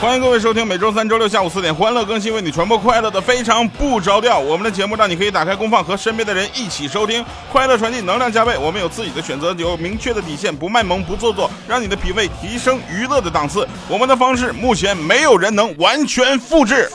欢迎各位收听每周三、周六下午四点欢乐更新，为你传播快乐的非常不着调。我们的节目让你可以打开功放，和身边的人一起收听，快乐传递，能量加倍。我们有自己的选择，有明确的底线，不卖萌，不做作，让你的品味提升娱乐的档次。我们的方式目前没有人能完全复制。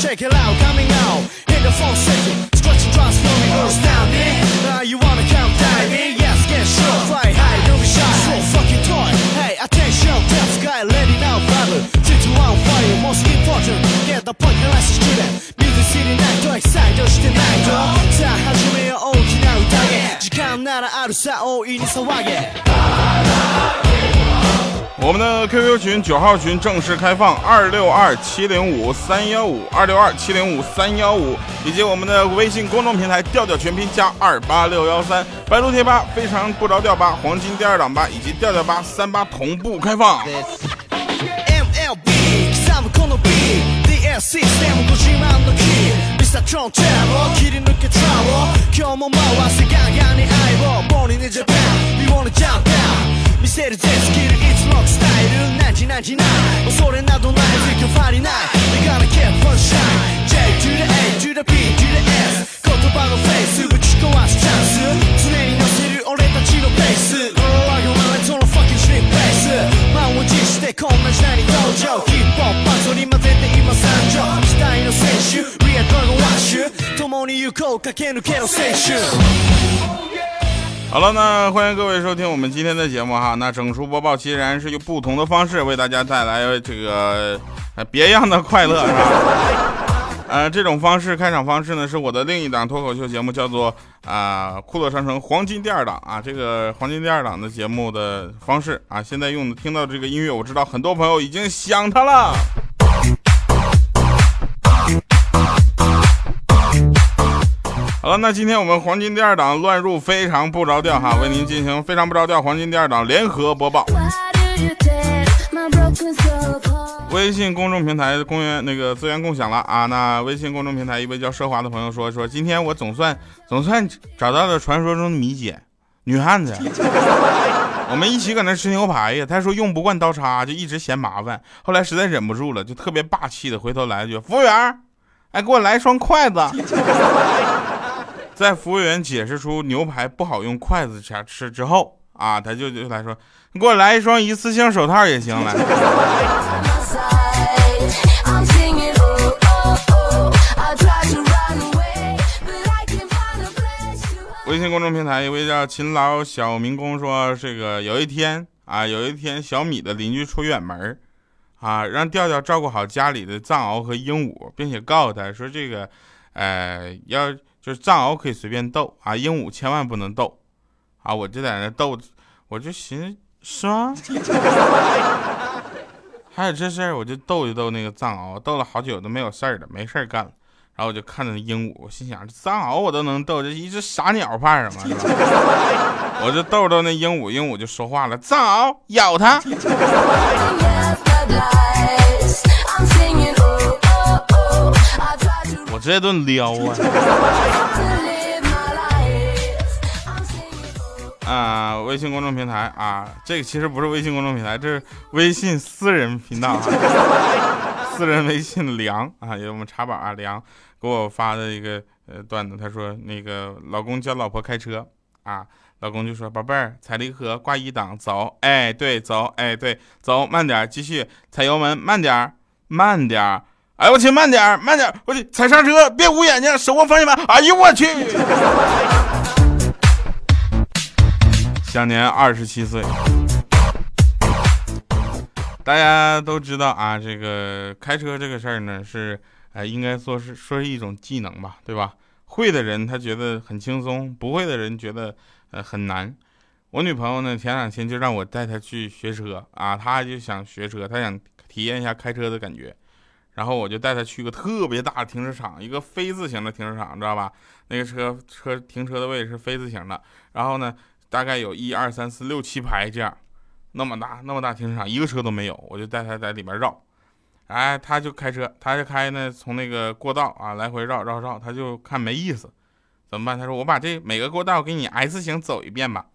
Check it out, coming out. Hit the phone setting, stretching, transforming, or standing. Uh, you wanna come diving? Yes, get sure. Fly high, don't be shy. So fucking toy. Hey, attention, tough guy, letting out battle. Two to one fire, most important. Get the point, the last student. Music city night, と excite してないと。さあ始めよう大きな宴。時間ならあるさ、大いに騒げ。 我们的 QQ 群九号群正式开放，二六二七零五三幺五二六二七零五三幺五，以及我们的微信公众平台调调全拼加二八六幺三，百度贴吧非常不着调吧，黄金第二档吧，以及调调吧三八同步开放。見せるぜスキルいつもスタイル何時何時な恐れなどないフィファリない We gonna keep on shine J to the A to the P to the S 言葉のフェイスぶち壊すチャンス常に乗せる俺たちのペース Oh I go my その fucking street ペース満を持してこんな時代に登場ヒップホップ取り混ぜて今参上期待の選手 We are Dragon Rush 共に行こう駆け抜けろ選手好了，那欢迎各位收听我们今天的节目哈。那整数播报其然是用不同的方式为大家带来这个别样的快乐，是吧？呃，这种方式开场方式呢，是我的另一档脱口秀节目，叫做啊酷乐商城黄金第二档啊。这个黄金第二档的节目的方式啊，现在用听到这个音乐，我知道很多朋友已经想它了。了，那今天我们黄金第二档乱入非常不着调哈，为您进行非常不着调黄金第二档联合播报。微信公众平台公园那个资源共享了啊，那微信公众平台一位叫奢华的朋友说说，今天我总算总算找到了传说中的米姐女汉子，我们一起搁那吃牛排呀，他说用不惯刀叉就一直嫌麻烦，后来实在忍不住了，就特别霸气的回头来一句服务员，哎给我来一双筷子。在服务员解释出牛排不好用筷子吃吃之后啊，他就就来说：“你给我来一双一次性手套也行。”来。微信公众平台一位叫勤劳小民工说：“这个有一天啊，有一天小米的邻居出远门啊，让调调照顾好家里的藏獒和鹦鹉，并且告诉他说这个，呃，要。”就是藏獒可以随便逗啊，鹦鹉千万不能逗啊！我就在那逗，我就寻思是吗？还有这事儿，我就逗一逗那个藏獒，逗了好久都没有事儿了，没事儿干了。然后我就看着鹦鹉，我心想藏獒我都能逗，这一只傻鸟怕什么？我就逗逗那鹦鹉，鹦鹉就说话了：藏獒咬它。我这顿撩啊！啊，微信公众平台啊，这个其实不是微信公众平台，这是微信私人频道，私人微信梁啊，有我们茶宝啊梁给我发的一个呃段子，他说那个老公教老婆开车啊，老公就说宝贝儿踩离合挂一档走，哎对走，哎对走慢点继续踩油门慢点慢点。哎我去，慢点慢点我去踩刹车，别捂眼睛，手握方向盘。哎呦我去！享年二十七岁。大家都知道啊，这个开车这个事儿呢，是哎，应该说是说是一种技能吧，对吧？会的人他觉得很轻松，不会的人觉得呃很难。我女朋友呢，前两天就让我带她去学车啊，她就想学车，她想体验一下开车的感觉。然后我就带他去个特别大的停车场，一个非字形的停车场，知道吧？那个车车停车的位置是非字形的。然后呢，大概有一二三四六七排这样，那么大那么大停车场，一个车都没有。我就带他在里面绕，哎，他就开车，他就开呢，从那个过道啊来回绕绕绕，他就看没意思，怎么办？他说我把这每个过道给你 S 型走一遍吧。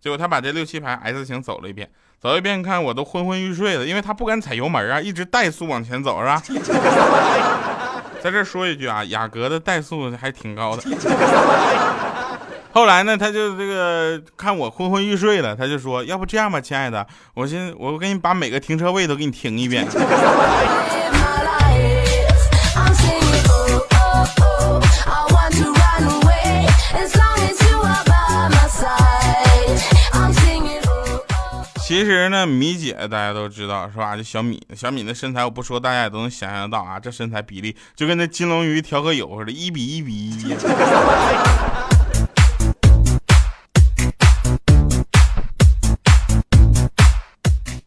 结果他把这六七排 S 型走了一遍，走一遍看我都昏昏欲睡了，因为他不敢踩油门啊，一直怠速往前走是吧？在这说一句啊，雅阁的怠速还挺高的。后来呢，他就这个看我昏昏欲睡了，他就说：“要不这样吧，亲爱的，我先我给你把每个停车位都给你停一遍。”其实呢，米姐大家都知道是吧？这小米，小米的身材我不说，大家也都能想象到啊。这身材比例就跟那金龙鱼调和油似的，一比一比一。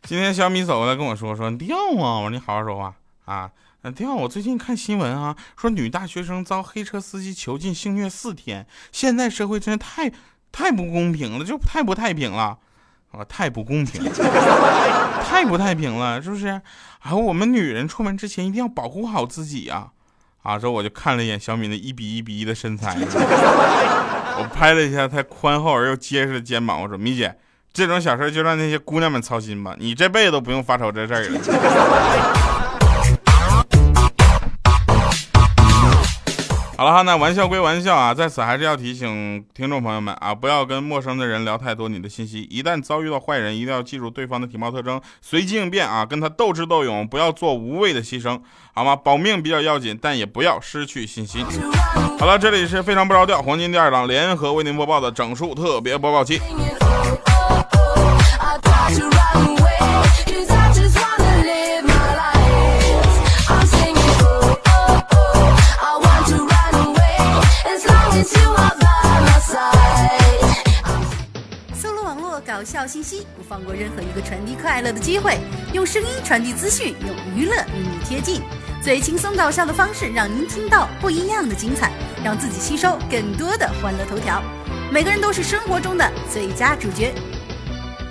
今天小米走过来跟我说说掉啊，我说你好好说话啊，掉。我最近看新闻啊，说女大学生遭黑车司机囚禁性虐四天，现在社会真的太太不公平了，就太不太平了。啊，太不公平了，太不太平了，是不是？啊，我们女人出门之前一定要保护好自己呀！啊，之后我就看了一眼小敏的一比一比一的身材，我拍了一下她宽厚而又结实的肩膀，我说：“米姐，这种小事就让那些姑娘们操心吧，你这辈子都不用发愁这事儿了。”好了哈，那玩笑归玩笑啊，在此还是要提醒听众朋友们啊，不要跟陌生的人聊太多你的信息。一旦遭遇到坏人，一定要记住对方的体貌特征，随机应变啊，跟他斗智斗勇，不要做无谓的牺牲，好吗？保命比较要紧，但也不要失去信心。好了，这里是非常不着调黄金第二档联合为您播报的整数特别播报期。有笑信息，不放过任何一个传递快乐的机会。用声音传递资讯，用娱乐与你贴近，最轻松搞笑的方式，让您听到不一样的精彩，让自己吸收更多的欢乐头条。每个人都是生活中的最佳主角。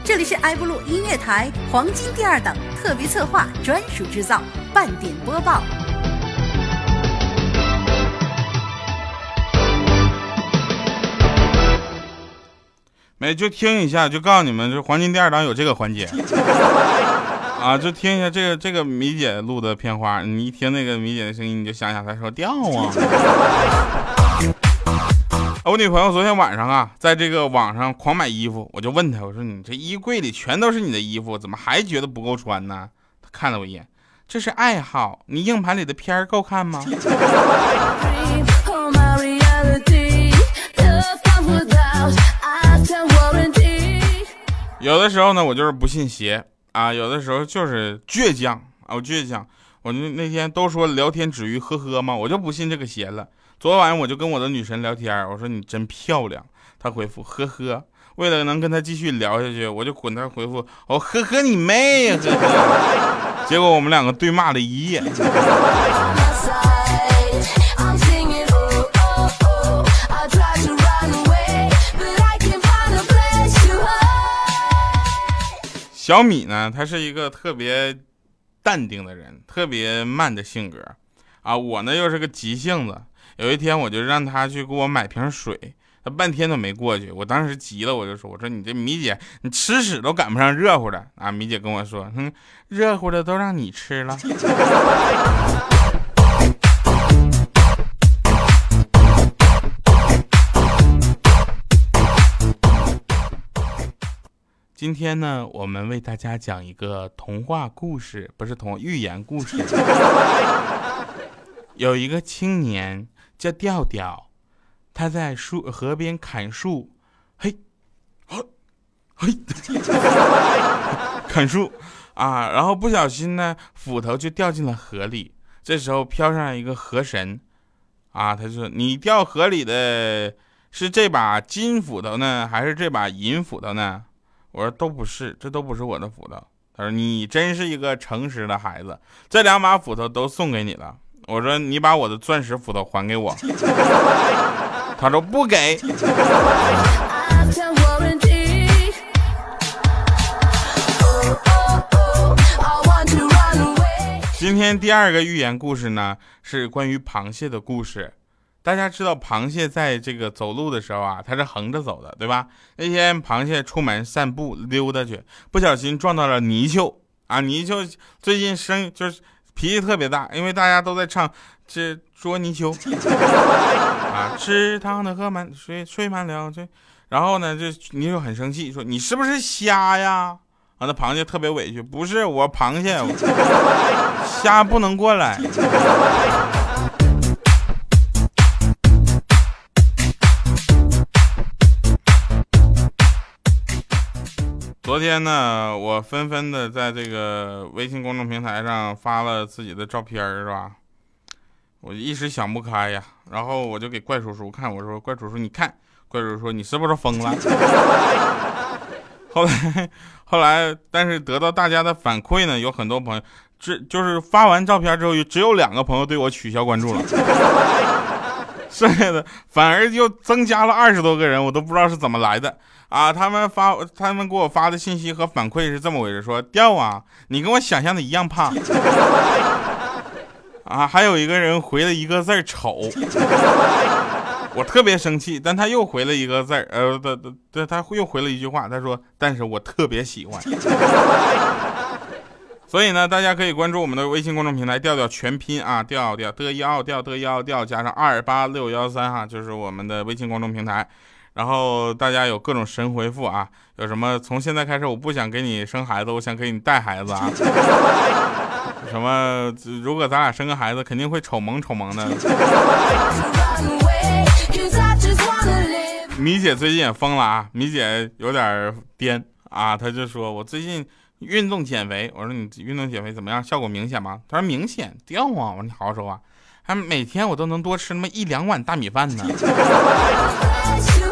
这里是爱布鲁音乐台黄金第二档特别策划，专属制造，半点播报。没就听一下，就告诉你们，这黄金第二档有这个环节 啊，就听一下这个这个米姐录的片花，你一听那个米姐的声音，你就想想她说掉 啊。我女朋友昨天晚上啊，在这个网上狂买衣服，我就问她，我说你这衣柜里全都是你的衣服，怎么还觉得不够穿呢？她看了我一眼，这是爱好，你硬盘里的片儿够看吗？有的时候呢，我就是不信邪啊，有的时候就是倔强啊，我倔强。我那那天都说聊天止于呵呵嘛，我就不信这个邪了。昨晚我就跟我的女神聊天，我说你真漂亮，她回复呵呵。为了能跟她继续聊下去，我就滚她回复哦呵呵你妹呀呵呵。结果我们两个对骂了一夜。小米呢，他是一个特别淡定的人，特别慢的性格，啊，我呢又是个急性子。有一天我就让他去给我买瓶水，他半天都没过去。我当时急了，我就说：“我说你这米姐，你吃屎都赶不上热乎的啊！”米姐跟我说：“哼，热乎的都让你吃了。”今天呢，我们为大家讲一个童话故事，不是童寓言故事。有一个青年叫调调，他在树河边砍树，嘿，嘿，嘿，砍树啊，然后不小心呢，斧头就掉进了河里。这时候飘上来一个河神，啊，他说：“你掉河里的是这把金斧头呢，还是这把银斧头呢？”我说都不是，这都不是我的斧头。他说你真是一个诚实的孩子，这两把斧头都送给你了。我说你把我的钻石斧头还给我。他说不给。今天第二个寓言故事呢，是关于螃蟹的故事。大家知道，螃蟹在这个走路的时候啊，它是横着走的，对吧？那天螃蟹出门散步溜达去，不小心撞到了泥鳅啊！泥鳅最近生就是脾气特别大，因为大家都在唱这捉泥鳅 啊，池塘的河满水水满了这，然后呢，这泥鳅很生气，说你是不是瞎呀？啊，那螃蟹特别委屈，不是我螃蟹，虾不能过来。昨天呢，我纷纷的在这个微信公众平台上发了自己的照片是吧？我一时想不开呀，然后我就给怪叔叔看，我说：“怪叔叔，你看。”怪叔叔说：“你是不是疯了？” 后来，后来，但是得到大家的反馈呢，有很多朋友，只就是发完照片之后，只有两个朋友对我取消关注了，剩下的反而又增加了二十多个人，我都不知道是怎么来的。啊，他们发他们给我发的信息和反馈是这么回事：说掉啊，你跟我想象的一样胖。啊，还有一个人回了一个字丑，我特别生气，但他又回了一个字呃，对对对，他又回了一句话，他说，但是我特别喜欢。所以呢，大家可以关注我们的微信公众平台，调调全拼啊，调调的幺调的幺调加上二八六幺三哈，就是我们的微信公众平台。然后大家有各种神回复啊，有什么从现在开始我不想给你生孩子，我想给你带孩子啊，什么如果咱俩生个孩子肯定会丑萌丑萌的。米姐最近也疯了啊，米姐有点颠啊，她就说我最近运动减肥，我说你运动减肥怎么样，效果明显吗？她说明显掉啊，我说你好好说话，还每天我都能多吃那么一两碗大米饭呢。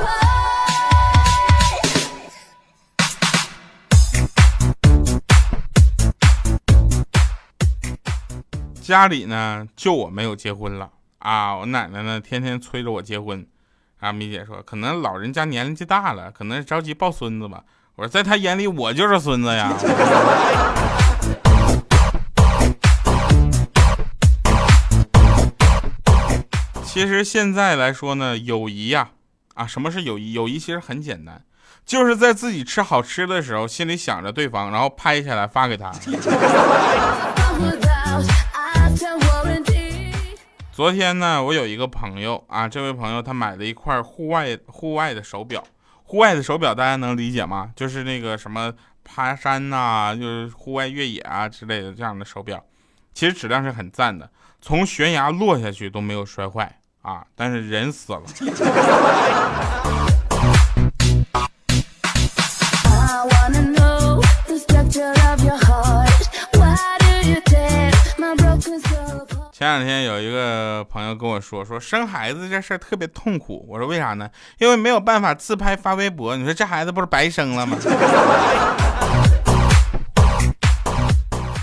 家里呢，就我没有结婚了啊！我奶奶呢，天天催着我结婚。啊，米姐说，可能老人家年纪大了，可能着急抱孙子吧。我说，在他眼里，我就是孙子呀。其实现在来说呢，友谊呀，啊，什么是友谊？友谊其实很简单，就是在自己吃好吃的时候，心里想着对方，然后拍下来发给他。昨天呢，我有一个朋友啊，这位朋友他买了一块户外户外的手表，户外的手表大家能理解吗？就是那个什么爬山呐，就是户外越野啊之类的这样的手表，其实质量是很赞的，从悬崖落下去都没有摔坏啊，但是人死了。前两天有一个朋友跟我说，说生孩子这事儿特别痛苦。我说为啥呢？因为没有办法自拍发微博。你说这孩子不是白生了吗？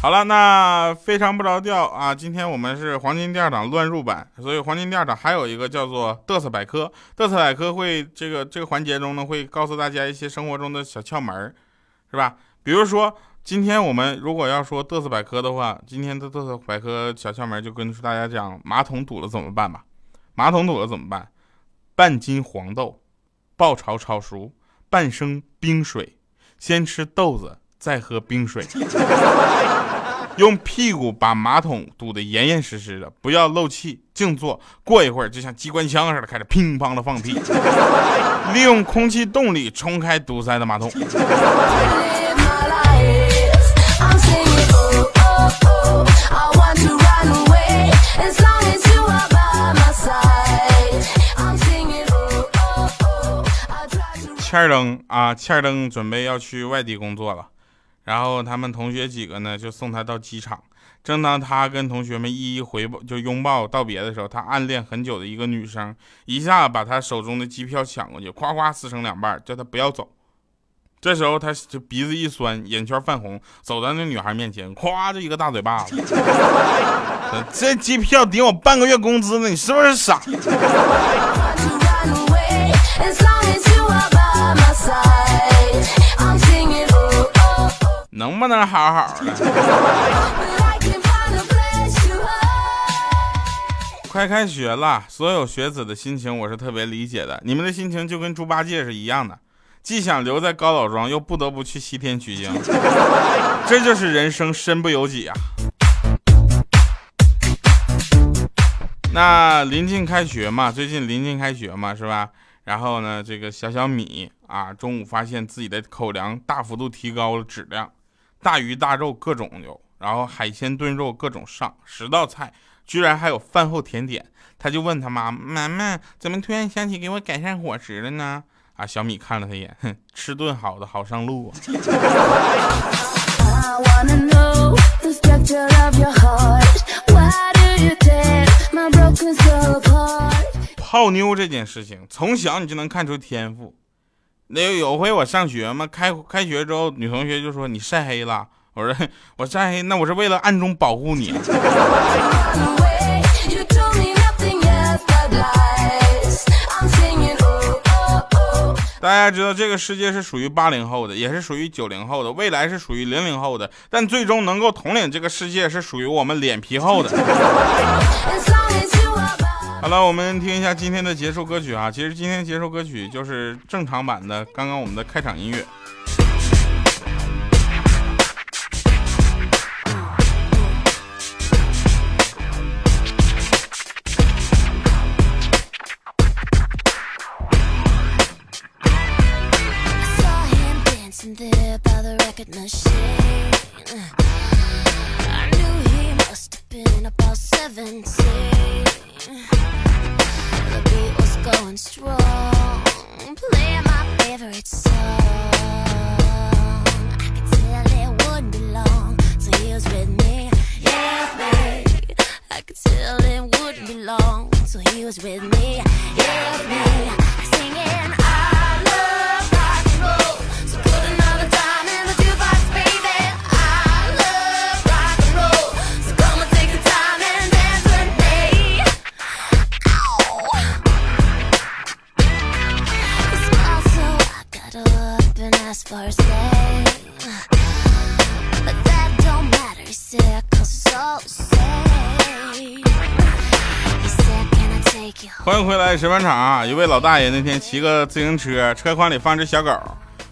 好了，那非常不着调啊！今天我们是黄金第二档乱入版，所以黄金第二档还有一个叫做嘚瑟百科。嘚瑟百科会这个这个环节中呢，会告诉大家一些生活中的小窍门是吧？比如说。今天我们如果要说嘚瑟百科的话，今天的嘚瑟百科小窍门就跟大家讲：马桶堵了怎么办吧？马桶堵了怎么办？半斤黄豆，爆炒炒熟，半升冰水，先吃豆子，再喝冰水，用屁股把马桶堵得严严实实的，不要漏气，静坐，过一会儿就像机关枪似的开始乒乓的放屁，利用空气动力冲开堵塞的马桶。欠儿登啊，欠儿登准备要去外地工作了，然后他们同学几个呢就送他到机场。正当他跟同学们一一回报就拥抱道别的时候，他暗恋很久的一个女生一下把他手中的机票抢过去，夸夸撕成两半，叫他不要走。这时候他就鼻子一酸，眼圈泛红，走到那女孩面前，咵就一个大嘴巴子。这机票顶我半个月工资呢，你是不是傻？能不能好好的？快开学了，所有学子的心情我是特别理解的。你们的心情就跟猪八戒是一样的，既想留在高老庄，又不得不去西天取经，这就是人生，身不由己啊。那临近开学嘛，最近临近开学嘛，是吧？然后呢，这个小小米啊，中午发现自己的口粮大幅度提高了质量，大鱼大肉各种有，然后海鲜炖肉各种上，十道菜，居然还有饭后甜点。他就问他妈：“妈妈，怎么突然想起给我改善伙食了呢？”啊，小米看了他一眼，哼，吃顿好的好上路啊。泡妞这件事情，从小你就能看出天赋。那有回我上学嘛，开开学之后，女同学就说你晒黑了。我说我晒黑，那我是为了暗中保护你。大家知道这个世界是属于八零后的，也是属于九零后的，未来是属于零零后的，但最终能够统领这个世界是属于我们脸皮厚的。好了，我们听一下今天的结束歌曲啊！其实今天结束歌曲就是正常版的，刚刚我们的开场音乐。欢迎回来，审判场啊！一位老大爷那天骑个自行车，车筐里放只小狗，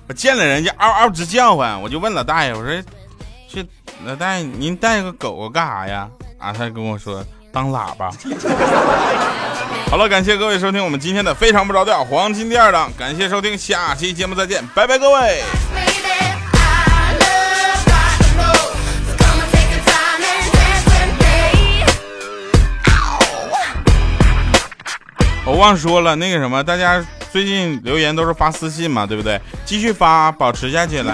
我见了人家嗷嗷直叫唤，我就问老大爷，我说：“这老大爷您带个狗狗干啥呀？”啊，他跟我说当喇叭。好了，感谢各位收听我们今天的非常不着调黄金第二档，感谢收听，下期节目再见，拜拜各位。我忘说了，那个什么，大家最近留言都是发私信嘛，对不对？继续发，保持下去，来，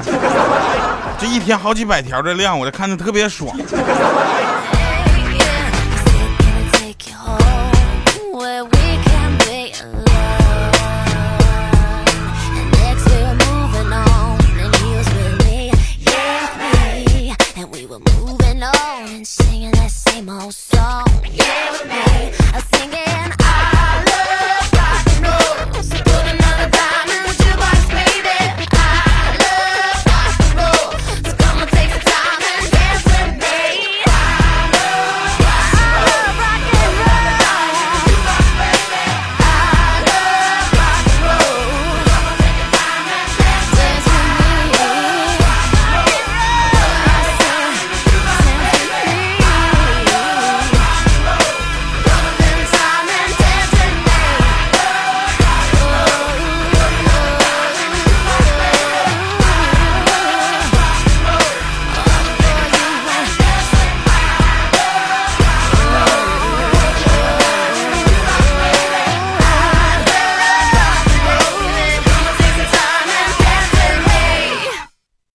这一天好几百条的量，我就看着特别爽。